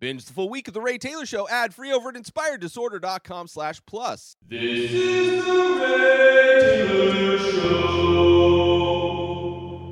Binge the full week of The Ray Taylor Show ad free over at inspireddisorder.com slash plus. This is the Ray Taylor Show.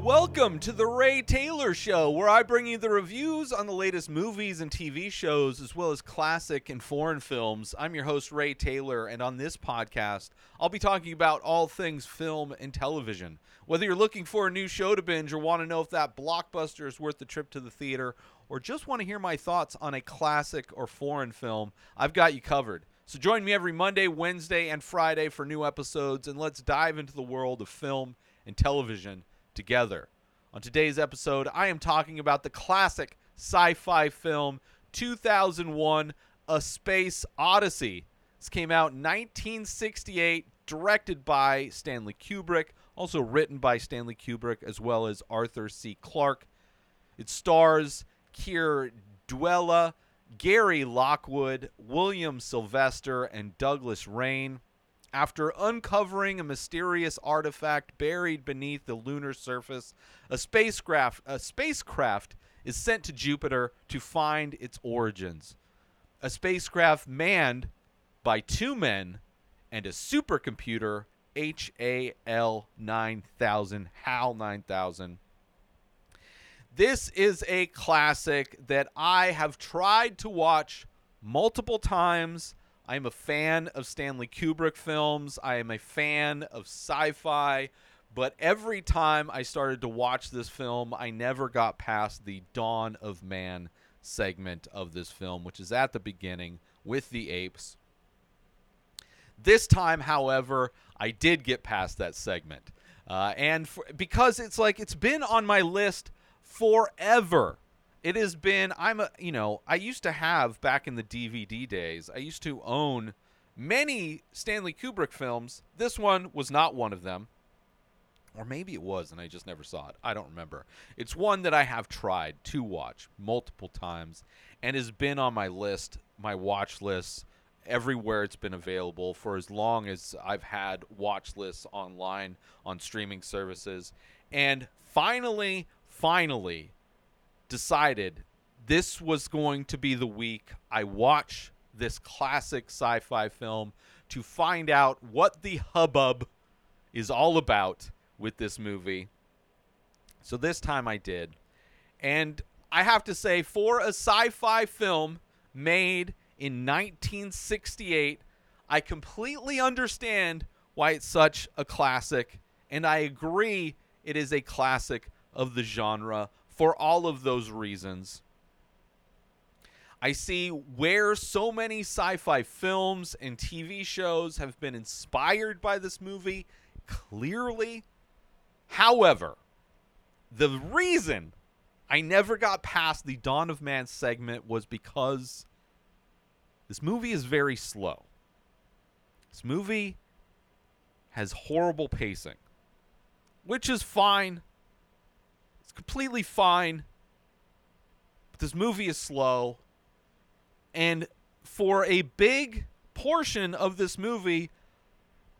Welcome to The Ray Taylor Show, where I bring you the reviews on the latest movies and TV shows, as well as classic and foreign films. I'm your host, Ray Taylor, and on this podcast, I'll be talking about all things film and television. Whether you're looking for a new show to binge or want to know if that blockbuster is worth the trip to the theater, or just want to hear my thoughts on a classic or foreign film, I've got you covered. So join me every Monday, Wednesday, and Friday for new episodes, and let's dive into the world of film and television together. On today's episode, I am talking about the classic sci fi film 2001 A Space Odyssey. This came out in 1968, directed by Stanley Kubrick, also written by Stanley Kubrick, as well as Arthur C. Clarke. It stars Keir Dullea, Gary Lockwood, William Sylvester, and Douglas Rain. After uncovering a mysterious artifact buried beneath the lunar surface, a spacecraft a spacecraft is sent to Jupiter to find its origins. A spacecraft manned by two men and a supercomputer HAL 9000 HAL 9000 this is a classic that I have tried to watch multiple times. I am a fan of Stanley Kubrick films. I am a fan of sci fi. But every time I started to watch this film, I never got past the Dawn of Man segment of this film, which is at the beginning with the apes. This time, however, I did get past that segment. Uh, and for, because it's like it's been on my list forever. It has been I'm a you know, I used to have back in the DVD days, I used to own many Stanley Kubrick films. This one was not one of them. Or maybe it was and I just never saw it. I don't remember. It's one that I have tried to watch multiple times and has been on my list, my watch list everywhere it's been available for as long as I've had watch lists online on streaming services. And finally, finally decided this was going to be the week I watch this classic sci fi film to find out what the hubbub is all about with this movie. So this time I did. And I have to say, for a sci fi film made in 1968, I completely understand why it's such a classic. And I agree it is a classic of the genre for all of those reasons. I see where so many sci fi films and TV shows have been inspired by this movie, clearly. However, the reason I never got past the Dawn of Man segment was because this movie is very slow. This movie has horrible pacing, which is fine completely fine. But this movie is slow. And for a big portion of this movie,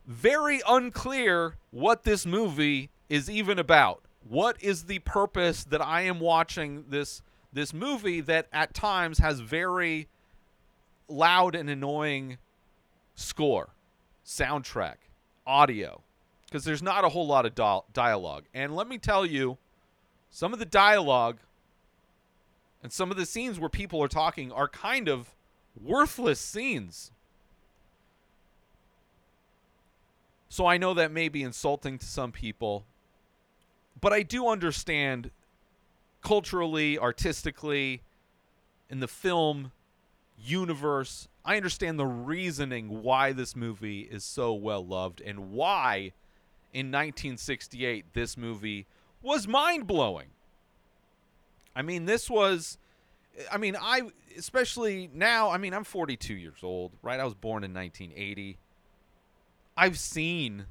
very unclear what this movie is even about. What is the purpose that I am watching this this movie that at times has very loud and annoying score, soundtrack, audio, because there's not a whole lot of dialogue. And let me tell you, some of the dialogue and some of the scenes where people are talking are kind of worthless scenes. So I know that may be insulting to some people, but I do understand culturally, artistically, in the film universe, I understand the reasoning why this movie is so well loved and why in 1968 this movie was mind blowing. I mean, this was, I mean, I, especially now, I mean, I'm 42 years old, right? I was born in 1980. I've seen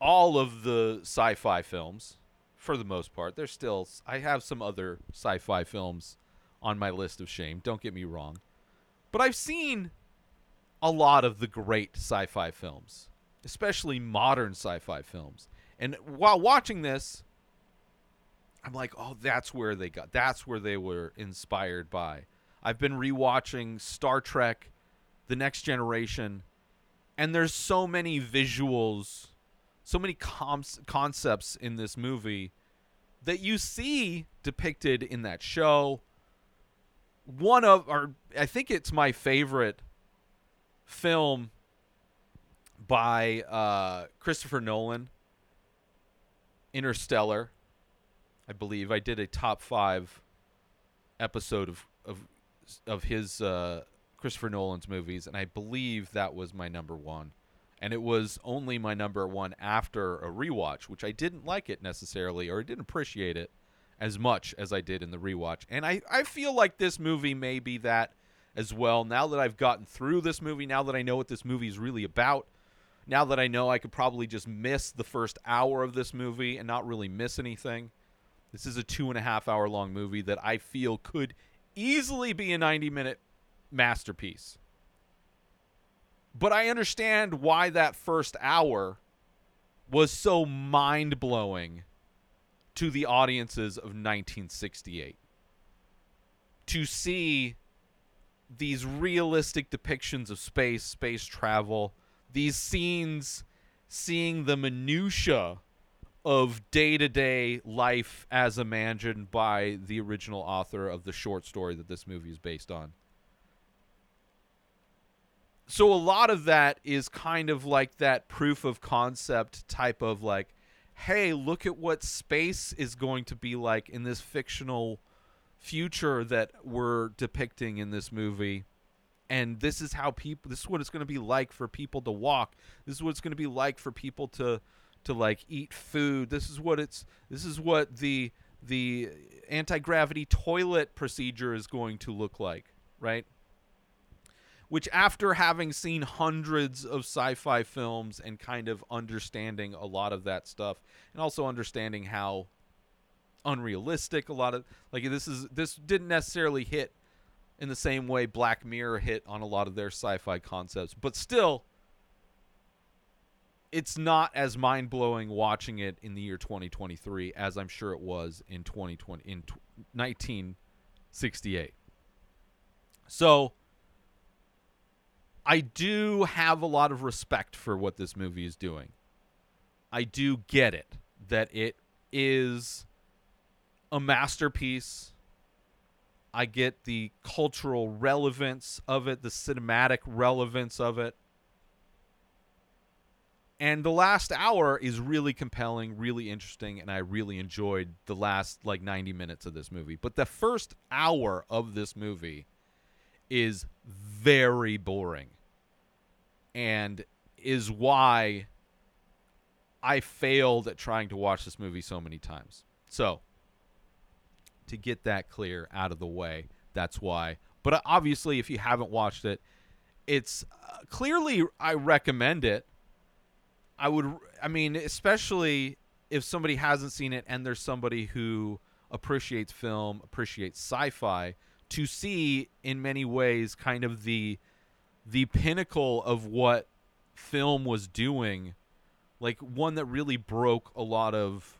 all of the sci fi films for the most part. There's still, I have some other sci fi films on my list of shame. Don't get me wrong. But I've seen a lot of the great sci fi films, especially modern sci fi films. And while watching this, I'm like, oh, that's where they got, that's where they were inspired by. I've been rewatching Star Trek The Next Generation and there's so many visuals, so many com- concepts in this movie that you see depicted in that show. One of or I think it's my favorite film by uh, Christopher Nolan, Interstellar. I believe I did a top five episode of of of his uh, Christopher Nolan's movies, and I believe that was my number one. And it was only my number one after a rewatch, which I didn't like it necessarily, or I didn't appreciate it as much as I did in the rewatch. And I, I feel like this movie may be that as well. Now that I've gotten through this movie, now that I know what this movie is really about, now that I know I could probably just miss the first hour of this movie and not really miss anything. This is a two and a half hour long movie that I feel could easily be a 90 minute masterpiece. But I understand why that first hour was so mind blowing to the audiences of 1968. To see these realistic depictions of space, space travel, these scenes, seeing the minutiae of day to day life as imagined by the original author of the short story that this movie is based on. So a lot of that is kind of like that proof of concept type of like, hey, look at what space is going to be like in this fictional future that we're depicting in this movie. And this is how people this is what it's going to be like for people to walk. This is what it's going to be like for people to to like eat food. This is what it's this is what the the anti-gravity toilet procedure is going to look like, right? Which after having seen hundreds of sci-fi films and kind of understanding a lot of that stuff and also understanding how unrealistic a lot of like this is this didn't necessarily hit in the same way Black Mirror hit on a lot of their sci-fi concepts, but still it's not as mind blowing watching it in the year 2023 as I'm sure it was in 2020 in 1968. So I do have a lot of respect for what this movie is doing. I do get it that it is a masterpiece. I get the cultural relevance of it, the cinematic relevance of it. And the last hour is really compelling, really interesting, and I really enjoyed the last like 90 minutes of this movie. But the first hour of this movie is very boring and is why I failed at trying to watch this movie so many times. So, to get that clear out of the way, that's why. But uh, obviously, if you haven't watched it, it's uh, clearly I recommend it. I would, I mean, especially if somebody hasn't seen it and there's somebody who appreciates film, appreciates sci-fi, to see in many ways kind of the the pinnacle of what film was doing, like one that really broke a lot of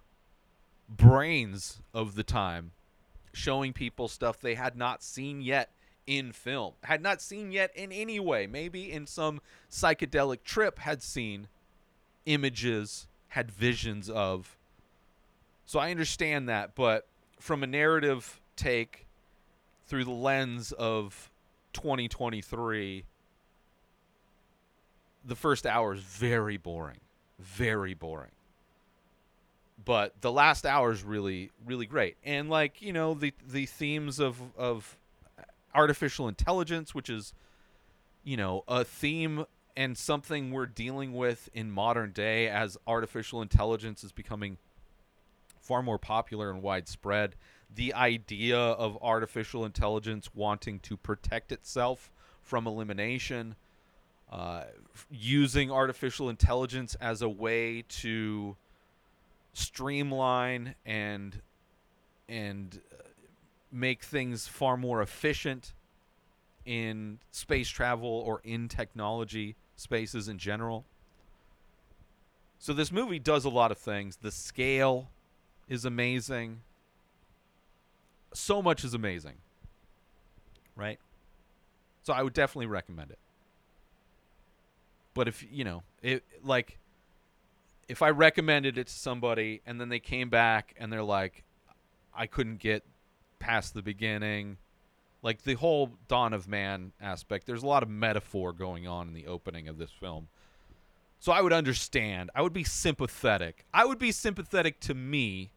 brains of the time, showing people stuff they had not seen yet in film, had not seen yet in any way, maybe in some psychedelic trip had seen images, had visions of. So I understand that, but from a narrative take through the lens of 2023 the first hour is very boring. Very boring but the last hour is really really great. And like you know the the themes of of artificial intelligence which is you know a theme and something we're dealing with in modern day as artificial intelligence is becoming far more popular and widespread the idea of artificial intelligence wanting to protect itself from elimination uh, using artificial intelligence as a way to streamline and and uh, make things far more efficient in space travel or in technology spaces in general. So this movie does a lot of things. The scale is amazing. So much is amazing. right? So I would definitely recommend it. But if you know, it like if I recommended it to somebody and then they came back and they're like, I couldn't get past the beginning, like the whole Dawn of Man aspect, there's a lot of metaphor going on in the opening of this film. So I would understand. I would be sympathetic. I would be sympathetic to me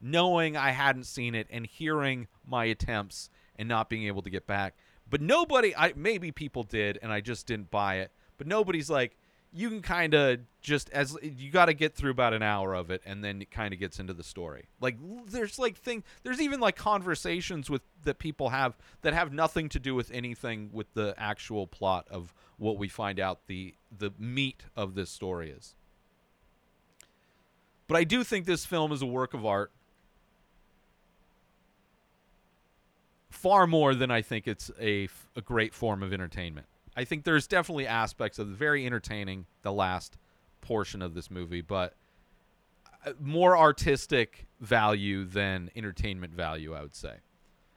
knowing I hadn't seen it and hearing my attempts and not being able to get back. But nobody I maybe people did and I just didn't buy it. But nobody's like you can kind of just as you got to get through about an hour of it and then it kind of gets into the story. Like there's like thing there's even like conversations with that people have that have nothing to do with anything with the actual plot of what we find out the the meat of this story is. But i do think this film is a work of art. Far more than i think it's a, a great form of entertainment I think there's definitely aspects of very entertaining the last portion of this movie, but uh, more artistic value than entertainment value, I would say.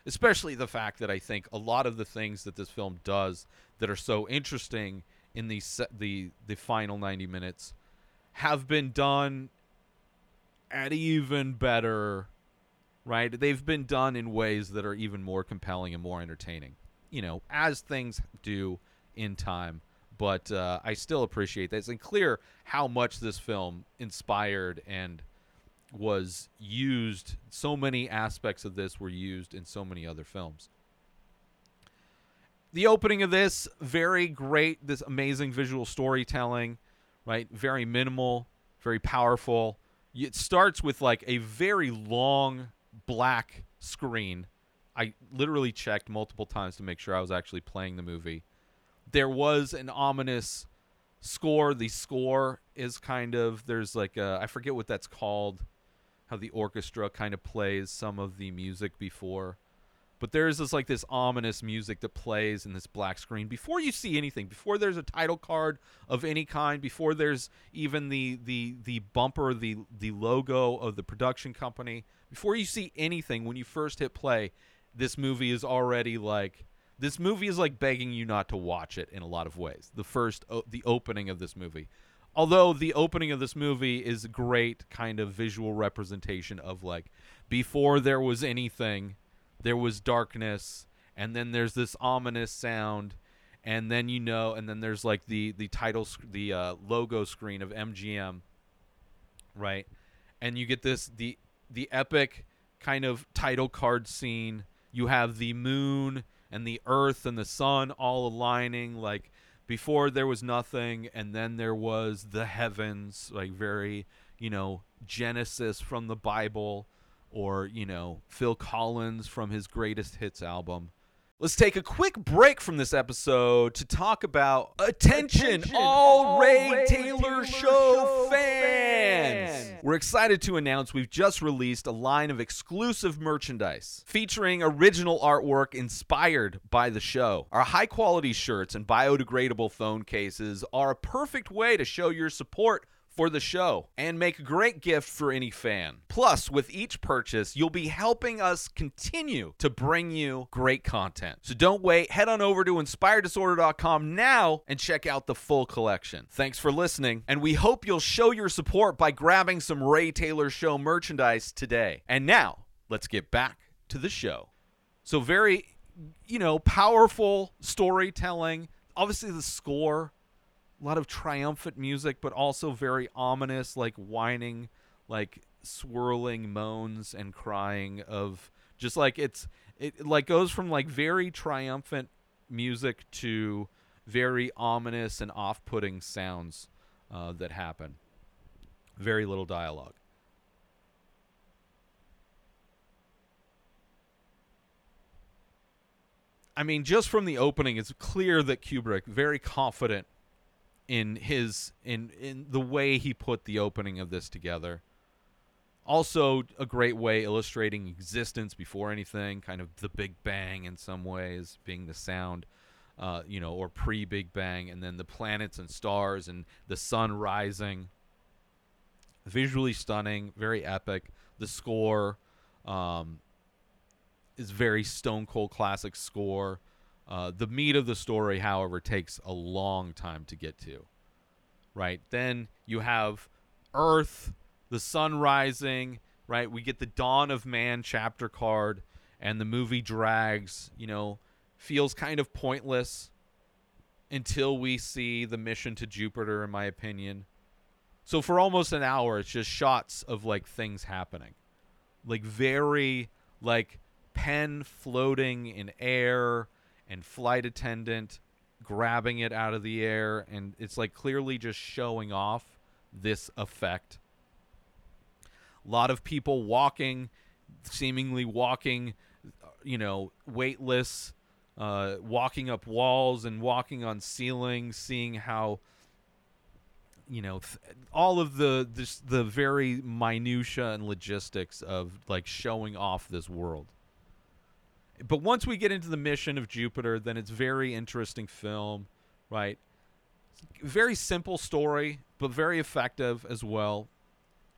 Especially the fact that I think a lot of the things that this film does that are so interesting in the the the final 90 minutes have been done at even better right? They've been done in ways that are even more compelling and more entertaining. You know, as things do in time. But uh, I still appreciate that. It's clear how much this film inspired and was used. So many aspects of this were used in so many other films. The opening of this, very great. This amazing visual storytelling, right? Very minimal, very powerful. It starts with like a very long black screen. I literally checked multiple times to make sure I was actually playing the movie there was an ominous score. The score is kind of there's like a, I forget what that's called, how the orchestra kind of plays some of the music before. But there's this like this ominous music that plays in this black screen before you see anything, before there's a title card of any kind, before there's even the the the bumper, the the logo of the production company, before you see anything when you first hit play, this movie is already like this movie is like begging you not to watch it in a lot of ways. The first, o- the opening of this movie. Although the opening of this movie is a great kind of visual representation of like before there was anything, there was darkness, and then there's this ominous sound, and then you know, and then there's like the the title, sc- the uh, logo screen of MGM, right? And you get this the the epic kind of title card scene. You have the moon and the earth and the sun all aligning like before there was nothing and then there was the heavens like very you know genesis from the bible or you know phil collins from his greatest hits album. Let's take a quick break from this episode to talk about attention, Attention, all all We're excited to announce we've just released a line of exclusive merchandise featuring original artwork inspired by the show. Our high quality shirts and biodegradable phone cases are a perfect way to show your support for the show and make a great gift for any fan. Plus, with each purchase, you'll be helping us continue to bring you great content. So don't wait, head on over to inspireddisorder.com now and check out the full collection. Thanks for listening, and we hope you'll show your support by grabbing some Ray Taylor Show merchandise today. And now, let's get back to the show. So, very, you know, powerful storytelling. Obviously, the score a lot of triumphant music, but also very ominous, like whining, like swirling moans and crying of just like it's it like goes from like very triumphant music to very ominous and off-putting sounds uh, that happen. Very little dialogue. I mean, just from the opening, it's clear that Kubrick, very confident in his in in the way he put the opening of this together. Also, a great way illustrating existence before anything, kind of the Big Bang in some ways, being the sound, uh, you know, or pre Big Bang, and then the planets and stars and the sun rising. Visually stunning, very epic. The score, um, is very stone cold classic score. Uh, the meat of the story, however, takes a long time to get to. Right then, you have Earth, the sun rising. Right, we get the dawn of man chapter card, and the movie drags. You know, feels kind of pointless until we see the mission to Jupiter, in my opinion. So for almost an hour, it's just shots of like things happening, like very like pen floating in air and flight attendant grabbing it out of the air, and it's like clearly just showing off this effect. A lot of people walking, seemingly walking, you know, weightless, uh, walking up walls and walking on ceilings, seeing how you know th- all of the this, the very minutia and logistics of like showing off this world but once we get into the mission of jupiter then it's very interesting film right? Very simple story but very effective as well.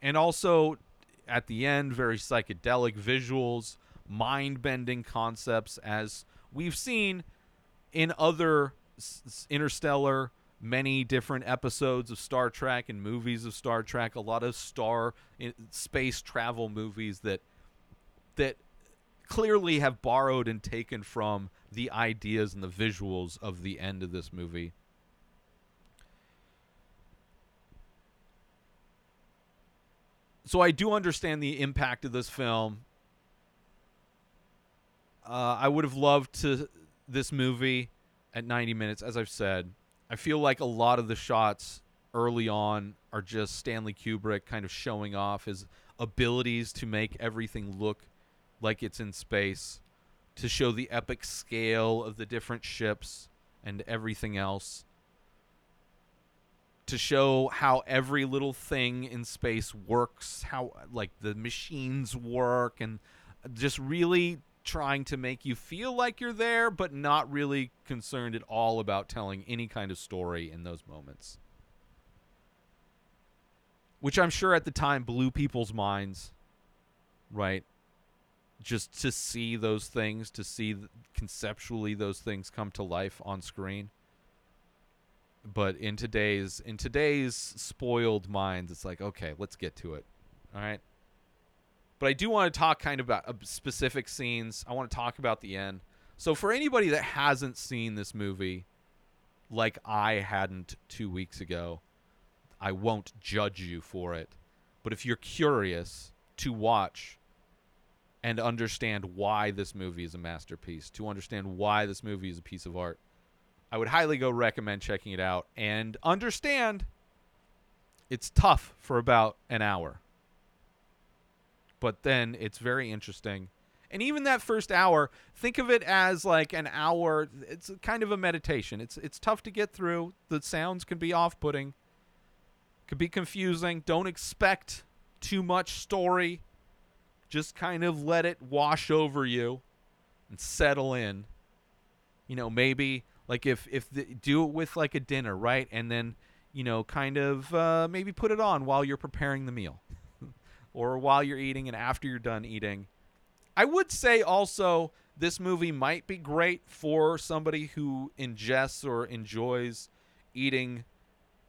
And also at the end very psychedelic visuals mind-bending concepts as we've seen in other interstellar many different episodes of Star Trek and movies of Star Trek, a lot of star space travel movies that that clearly have borrowed and taken from the ideas and the visuals of the end of this movie. So I do understand the impact of this film. Uh, I would have loved to this movie at 90 minutes, as I've said. I feel like a lot of the shots early on are just Stanley Kubrick kind of showing off his abilities to make everything look like it's in space, to show the epic scale of the different ships and everything else, to show how every little thing in space works, how like the machines work, and just really trying to make you feel like you're there, but not really concerned at all about telling any kind of story in those moments. Which I'm sure at the time blew people's minds, right? Just to see those things, to see conceptually those things come to life on screen. But in today's in today's spoiled minds, it's like, okay, let's get to it. All right. But I do want to talk kind of about uh, specific scenes. I want to talk about the end. So for anybody that hasn't seen this movie, like I hadn't two weeks ago, I won't judge you for it. But if you're curious to watch and understand why this movie is a masterpiece, to understand why this movie is a piece of art, I would highly go recommend checking it out and understand it's tough for about an hour but then it's very interesting. And even that first hour, think of it as like an hour. It's kind of a meditation. It's it's tough to get through. The sounds can be off-putting, could be confusing. Don't expect too much story. Just kind of let it wash over you and settle in. You know, maybe like if if the, do it with like a dinner, right? And then you know, kind of uh, maybe put it on while you're preparing the meal or while you're eating and after you're done eating. I would say also this movie might be great for somebody who ingests or enjoys eating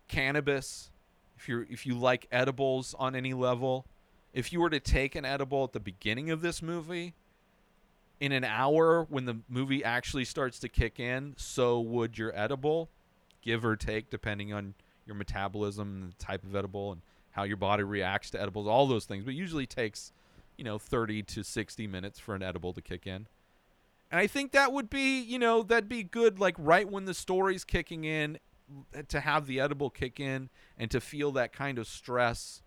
cannabis. If you're if you like edibles on any level, if you were to take an edible at the beginning of this movie, in an hour when the movie actually starts to kick in, so would your edible, give or take depending on your metabolism and the type of edible and how your body reacts to edibles, all those things. But usually takes, you know, 30 to 60 minutes for an edible to kick in. And I think that would be, you know, that'd be good like right when the story's kicking in to have the edible kick in and to feel that kind of stress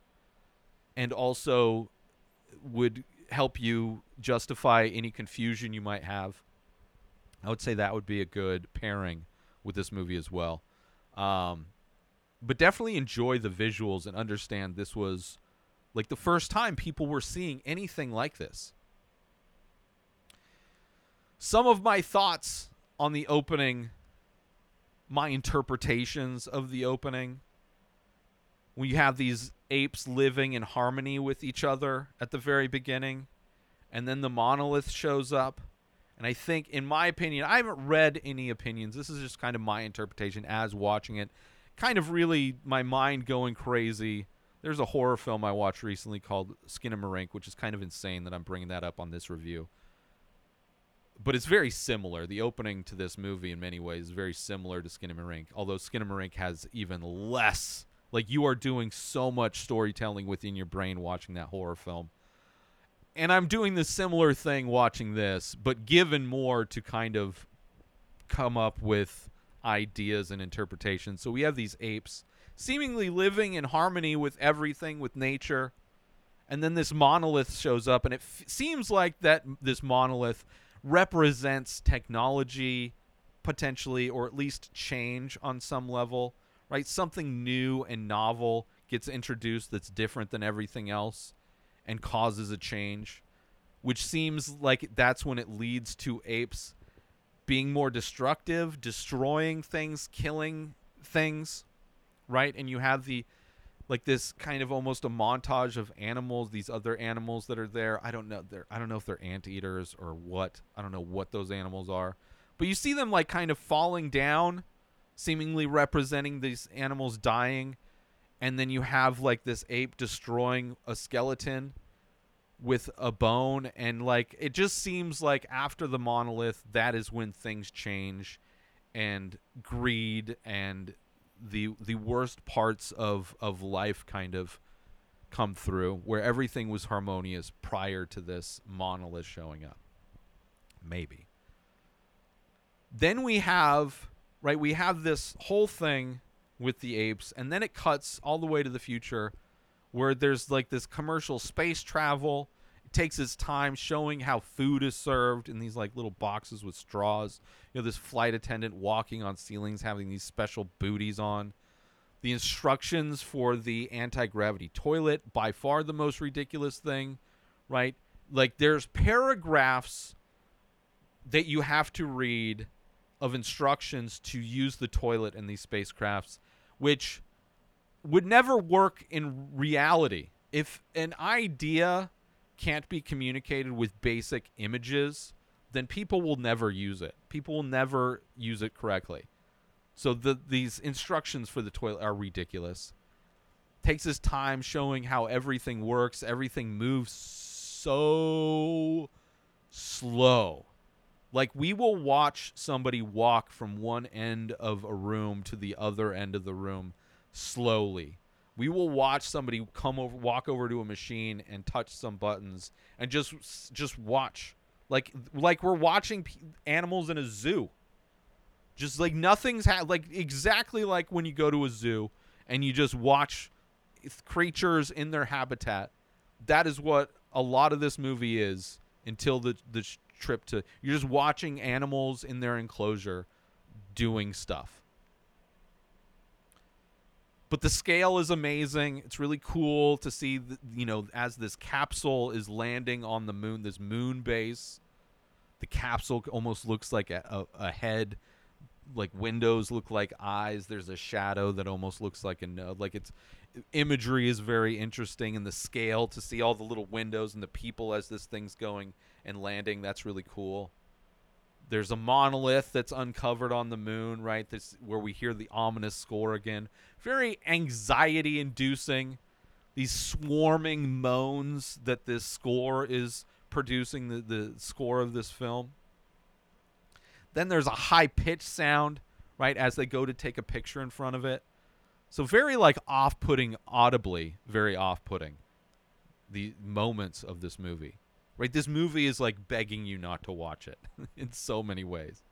and also would help you justify any confusion you might have. I would say that would be a good pairing with this movie as well. Um, but definitely enjoy the visuals and understand this was like the first time people were seeing anything like this. Some of my thoughts on the opening, my interpretations of the opening, when you have these apes living in harmony with each other at the very beginning, and then the monolith shows up. And I think, in my opinion, I haven't read any opinions. This is just kind of my interpretation as watching it. Kind of really my mind going crazy. There's a horror film I watched recently called Skinamarink, which is kind of insane that I'm bringing that up on this review. But it's very similar. The opening to this movie, in many ways, is very similar to Skinamarink, although Skinamarink has even less. Like, you are doing so much storytelling within your brain watching that horror film and I'm doing the similar thing watching this, but given more to kind of come up with ideas and interpretations. So we have these apes seemingly living in harmony with everything, with nature. And then this monolith shows up, and it f- seems like that this monolith represents technology, potentially, or at least change on some level, right? Something new and novel gets introduced that's different than everything else and causes a change, which seems like that's when it leads to apes being more destructive, destroying things, killing things, right? And you have the like this kind of almost a montage of animals, these other animals that are there. I don't know they're I don't know if they're anteaters or what. I don't know what those animals are. But you see them like kind of falling down, seemingly representing these animals dying and then you have like this ape destroying a skeleton with a bone and like it just seems like after the monolith that is when things change and greed and the the worst parts of of life kind of come through where everything was harmonious prior to this monolith showing up. Maybe. Then we have right we have this whole thing with the apes, and then it cuts all the way to the future, where there's like this commercial space travel. It takes its time showing how food is served in these like little boxes with straws. You know, this flight attendant walking on ceilings, having these special booties on. The instructions for the anti gravity toilet, by far the most ridiculous thing, right? Like, there's paragraphs that you have to read of instructions to use the toilet in these spacecrafts which would never work in reality. If an idea can't be communicated with basic images, then people will never use it. People will never use it correctly. So the these instructions for the toilet are ridiculous. Takes his time showing how everything works, everything moves so slow. Like we will watch somebody walk from one end of a room to the other end of the room slowly. We will watch somebody come over walk over to a machine and touch some buttons and just just watch. Like like we're watching p- animals in a zoo. Just like nothing's ha- like exactly like when you go to a zoo and you just watch creatures in their habitat. That is what a lot of this movie is until the the trip to you're just watching animals in their enclosure doing stuff. But the scale is amazing. It's really cool to see, the, you know, as this capsule is landing on the moon, this moon base. The capsule almost looks like a, a, a head like windows look like eyes. There's a shadow that almost looks like a node. Like it's imagery is very interesting, and the scale to see all the little windows and the people as this thing's going and landing. That's really cool. There's a monolith that's uncovered on the moon, right? This where we hear the ominous score again. Very anxiety inducing. These swarming moans that this score is producing, the, the score of this film. Then there's a high pitched sound, right, as they go to take a picture in front of it. So very like off putting audibly, very off putting the moments of this movie. Right? This movie is like begging you not to watch it in so many ways.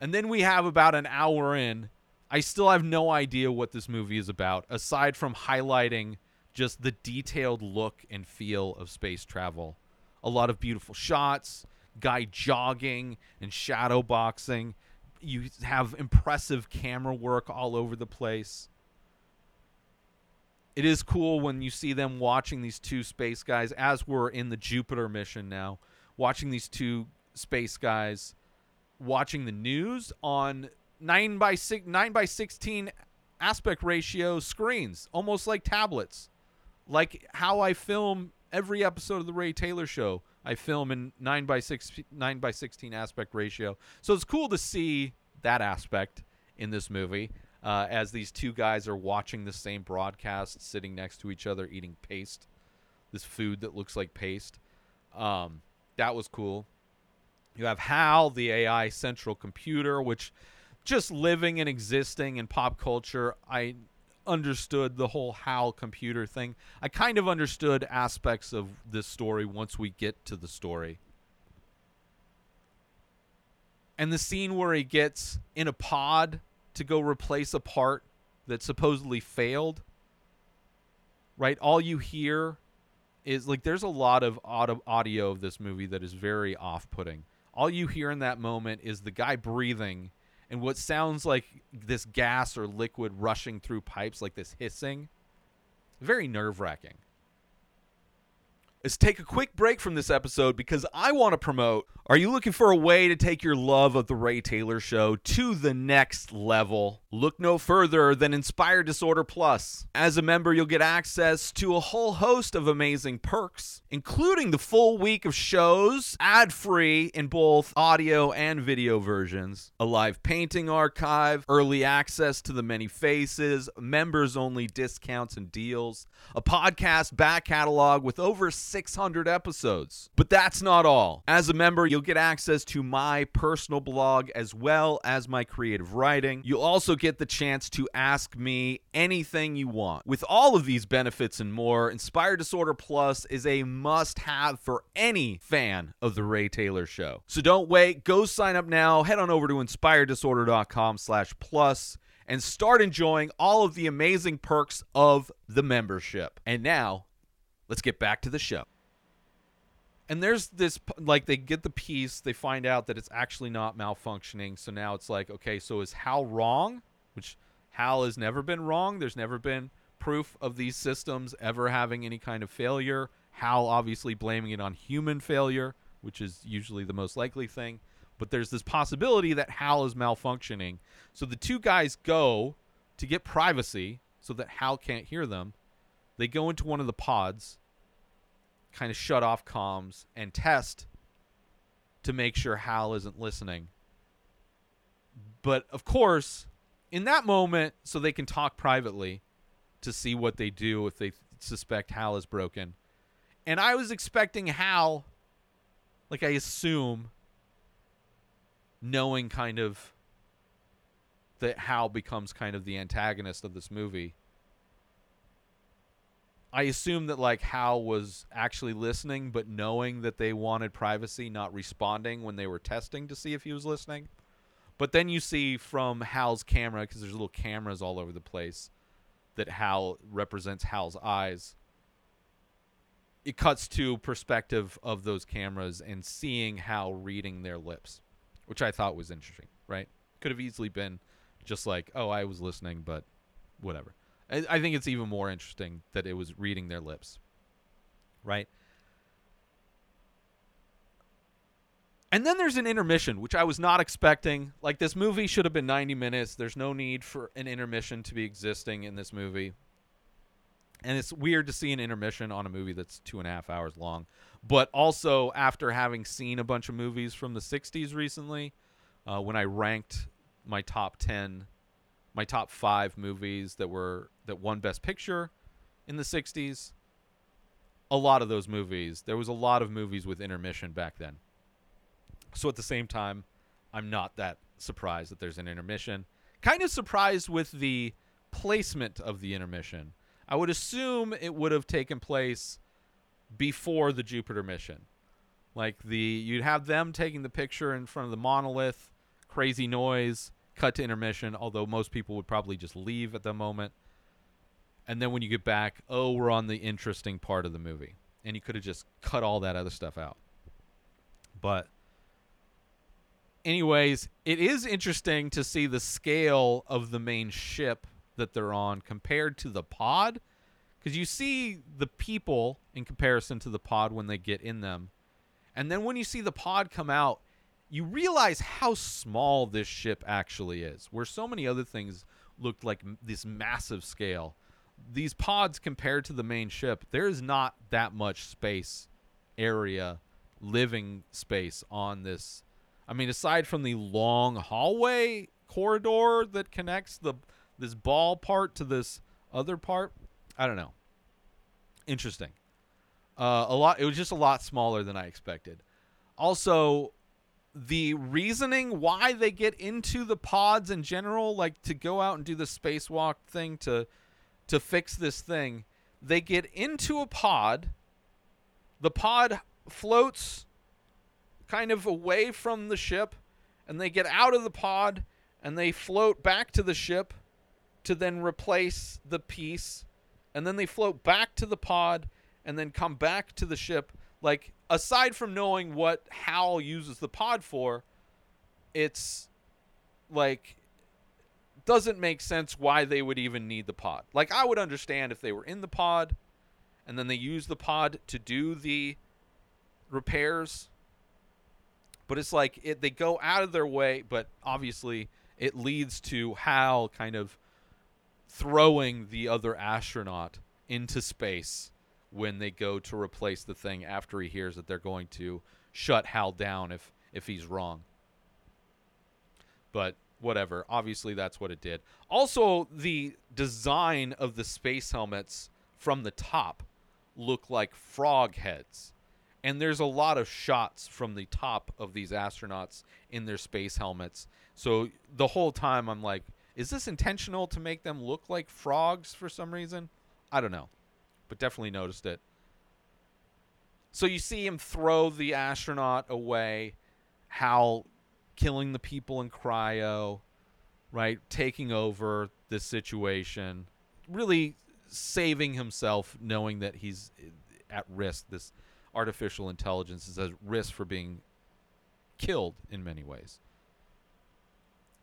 And then we have about an hour in. I still have no idea what this movie is about, aside from highlighting just the detailed look and feel of space travel. A lot of beautiful shots, guy jogging and shadow boxing. You have impressive camera work all over the place. It is cool when you see them watching these two space guys, as we're in the Jupiter mission now, watching these two space guys watching the news on nine by six nine by sixteen aspect ratio screens, almost like tablets. Like how I film every episode of the Ray Taylor show. I film in nine by six nine by sixteen aspect ratio, so it's cool to see that aspect in this movie. Uh, as these two guys are watching the same broadcast, sitting next to each other, eating paste, this food that looks like paste. Um, that was cool. You have HAL, the AI central computer, which just living and existing in pop culture. I understood the whole HAL computer thing. I kind of understood aspects of this story once we get to the story. And the scene where he gets in a pod to go replace a part that supposedly failed. Right? All you hear is like there's a lot of audio, of this movie that is very off-putting. All you hear in that moment is the guy breathing and what sounds like this gas or liquid rushing through pipes like this hissing. Very nerve-wracking. Let's take a quick break from this episode because I want to promote. Are you looking for a way to take your love of The Ray Taylor Show to the next level? Look no further than Inspired Disorder Plus. As a member, you'll get access to a whole host of amazing perks, including the full week of shows, ad free in both audio and video versions, a live painting archive, early access to the many faces, members only discounts and deals, a podcast back catalog with over 600 episodes. But that's not all. As a member, you'll get access to my personal blog as well as my creative writing. You'll also get the chance to ask me anything you want. With all of these benefits and more, Inspired Disorder Plus is a must have for any fan of The Ray Taylor Show. So don't wait. Go sign up now. Head on over to inspireddisorder.com slash plus and start enjoying all of the amazing perks of the membership. And now, let's get back to the show. And there's this like they get the piece, they find out that it's actually not malfunctioning. So now it's like, okay, so is Hal wrong? Which Hal has never been wrong. There's never been proof of these systems ever having any kind of failure. Hal obviously blaming it on human failure, which is usually the most likely thing. But there's this possibility that Hal is malfunctioning. So the two guys go to get privacy so that Hal can't hear them. They go into one of the pods, kind of shut off comms, and test to make sure Hal isn't listening. But of course, in that moment, so they can talk privately to see what they do if they suspect Hal is broken. And I was expecting Hal, like I assume, knowing kind of that Hal becomes kind of the antagonist of this movie. I assume that like Hal was actually listening, but knowing that they wanted privacy, not responding when they were testing to see if he was listening. But then you see from Hal's camera, because there's little cameras all over the place, that Hal represents Hal's eyes. It cuts to perspective of those cameras and seeing Hal reading their lips, which I thought was interesting. Right? Could have easily been just like, oh, I was listening, but whatever. I, think it's even more interesting that it was reading their lips. Right? And then there's an intermission, which I was not expecting. Like, this movie should have been 90 minutes. There's no need for an intermission to be existing in this movie. And it's weird to see an intermission on a movie that's two and a half hours long. But also, after having seen a bunch of movies from the 60s recently, uh, when I ranked my top 10, my top five movies that were, that won Best Picture in the 60s, a lot of those movies, there was a lot of movies with intermission back then. So at the same time, I'm not that surprised that there's an intermission. Kind of surprised with the placement of the intermission. I would assume it would have taken place before the Jupiter mission. Like the you'd have them taking the picture in front of the monolith, crazy noise, cut to intermission, although most people would probably just leave at the moment. And then when you get back, oh, we're on the interesting part of the movie. And you could have just cut all that other stuff out. But anyways, it is interesting to see the scale of the main ship that they're on compared to the pod because you see the people in comparison to the pod when they get in them. And then when you see the pod come out, you realize how small this ship actually is. Where so many other things looked like this massive scale. These pods compared to the main ship, there is not that much space area living space on this. I mean, aside from the long hallway corridor that connects the this ball part to this other part, I don't know. Interesting. Uh, a lot. It was just a lot smaller than I expected. Also, the reasoning why they get into the pods in general, like to go out and do the spacewalk thing to to fix this thing, they get into a pod. The pod floats kind of away from the ship, and they get out of the pod and they float back to the ship to then replace the piece, and then they float back to the pod and then come back to the ship. Like aside from knowing what Hal uses the pod for, it's like doesn't make sense why they would even need the pod. Like I would understand if they were in the pod and then they use the pod to do the repairs. But it's like it, they go out of their way, but obviously it leads to Hal kind of throwing the other astronaut into space when they go to replace the thing after he hears that they're going to shut Hal down if if he's wrong. But whatever. Obviously that's what it did. Also the design of the space helmets from the top look like frog heads. And there's a lot of shots from the top of these astronauts in their space helmets. So the whole time I'm like, is this intentional to make them look like frogs for some reason? I don't know but definitely noticed it. So you see him throw the astronaut away, Hal killing the people in cryo, right? Taking over this situation, really saving himself, knowing that he's at risk. This artificial intelligence is at risk for being killed in many ways.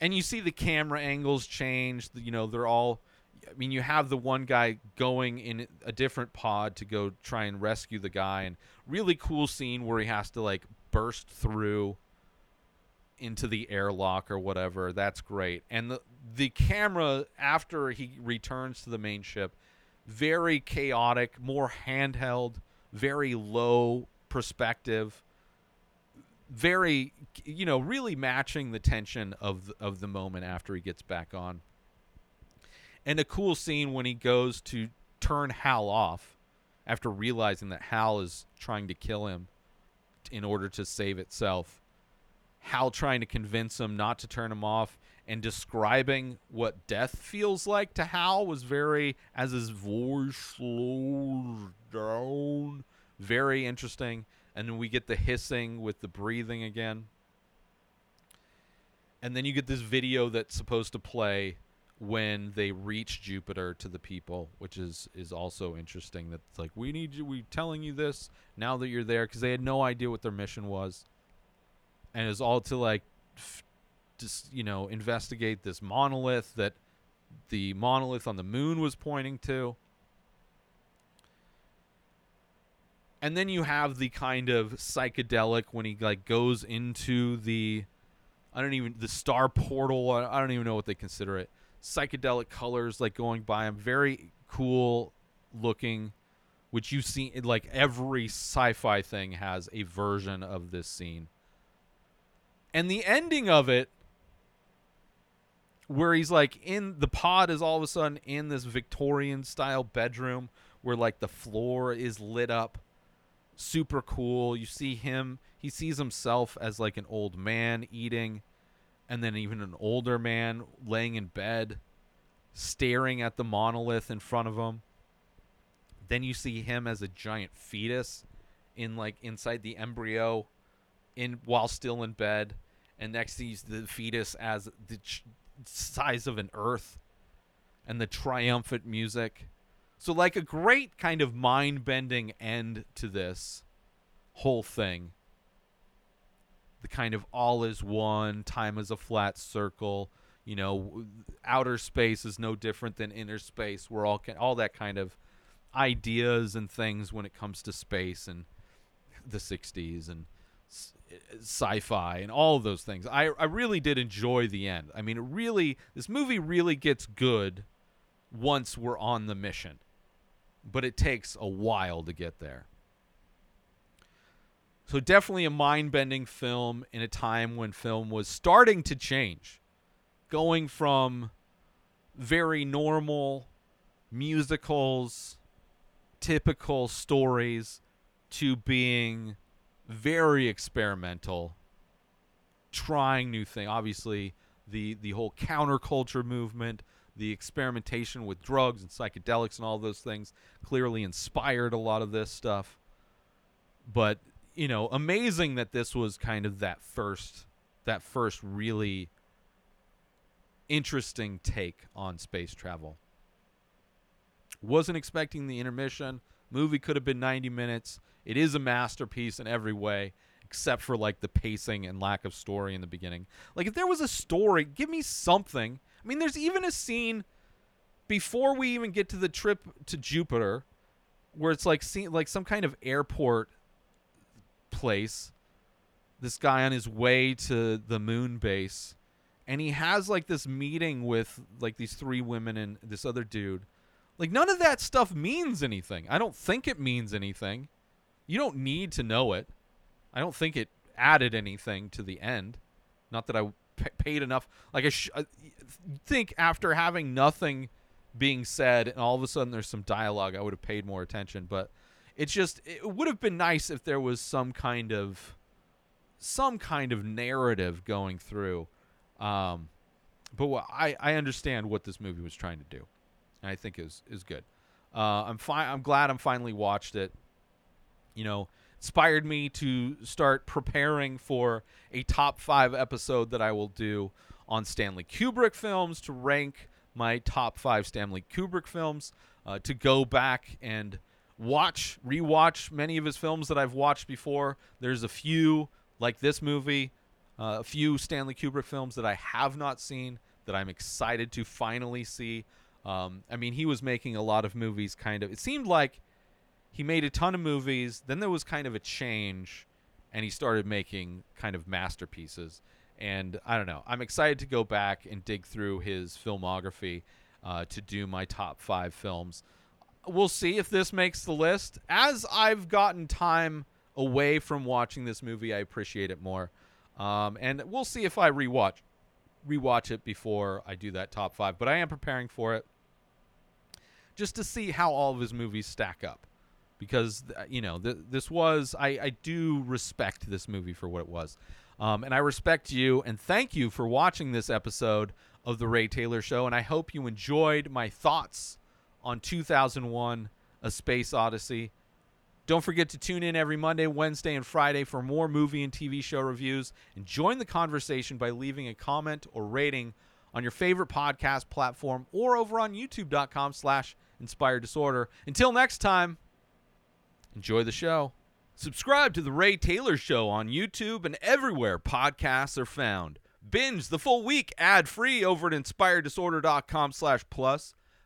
And you see the camera angles change. You know, they're all I mean, you have the one guy going in a different pod to go try and rescue the guy, and really cool scene where he has to like burst through into the airlock or whatever. That's great. And the the camera after he returns to the main ship, very chaotic, more handheld, very low perspective, very you know really matching the tension of of the moment after he gets back on and a cool scene when he goes to turn Hal off after realizing that Hal is trying to kill him in order to save itself. Hal trying to convince him not to turn him off and describing what death feels like to Hal was very as his voice slows down very interesting and then we get the hissing with the breathing again and then you get this video that's supposed to play when they reach Jupiter to the people, which is is also interesting. That's like we need you. We telling you this now that you're there because they had no idea what their mission was, and it's all to like, f- just you know, investigate this monolith that the monolith on the moon was pointing to. And then you have the kind of psychedelic when he like goes into the I don't even the star portal. I don't even know what they consider it psychedelic colors like going by them. Very cool looking, which you see like every sci-fi thing has a version of this scene. And the ending of it where he's like in the pod is all of a sudden in this Victorian style bedroom where like the floor is lit up super cool. You see him, he sees himself as like an old man eating and then even an older man laying in bed staring at the monolith in front of him. Then you see him as a giant fetus in like inside the embryo in while still in bed and next he's the fetus as the ch- size of an earth and the triumphant music. So like a great kind of mind-bending end to this whole thing the kind of all is one, time is a flat circle. You know, outer space is no different than inner space. We're all all that kind of ideas and things when it comes to space and the 60s and sci-fi and all of those things. I I really did enjoy the end. I mean, it really this movie really gets good once we're on the mission. But it takes a while to get there. So definitely a mind-bending film in a time when film was starting to change, going from very normal musicals, typical stories to being very experimental, trying new things. Obviously, the the whole counterculture movement, the experimentation with drugs and psychedelics and all those things clearly inspired a lot of this stuff. But, you know, amazing that this was kind of that first that first really interesting take on space travel. Wasn't expecting the intermission. Movie could have been 90 minutes. It is a masterpiece in every way, except for like the pacing and lack of story in the beginning. Like if there was a story, give me something. I mean, there's even a scene before we even get to the trip to Jupiter where it's like see, like some kind of airport place. This guy on his way to the moon base and he has like this meeting with like these three women and this other dude. Like none of that stuff means anything. I don't think it means anything. You don't need to know it. I don't think it added anything to the end. Not that I p- paid enough. Like I, sh- uh, I think after having nothing being said and all of a sudden there's some dialogue, I would have paid more attention. But it's just it would have been nice if there was some kind of some kind of narrative going through. Um, but what, I I understand what this movie was trying to do, and I think is is good. Uh, I'm fine. I'm glad I'm finally watched it. You know, inspired me to start preparing for a top five episode that I will do on Stanley Kubrick films to rank my top five Stanley Kubrick films. Uh, to go back and watch, rewatch many of his films that I've watched before. There's a few like this movie, uh, a few Stanley Kubrick films that I have not seen that I'm excited to finally see. Um, I mean, he was making a lot of movies. Kind of, it seemed like he made a ton of movies. Then there was kind of a change, and he started making kind of masterpieces. And I don't know. I'm excited to go back and dig through his filmography uh, to do my top five films. We'll see if this makes the list. As I've gotten time away from watching this movie, I appreciate it more. Um, and we'll see if I rewatch rewatch it before I do that top five. But I am preparing for it just to see how all of his movies stack up because you know th- this was I, I do respect this movie for what it was um, and i respect you and thank you for watching this episode of the ray taylor show and i hope you enjoyed my thoughts on 2001 a space odyssey don't forget to tune in every monday wednesday and friday for more movie and tv show reviews and join the conversation by leaving a comment or rating on your favorite podcast platform or over on youtube.com slash inspired disorder until next time Enjoy the show. Subscribe to The Ray Taylor Show on YouTube and everywhere podcasts are found. Binge the full week ad-free over at inspireddisorder.com slash plus.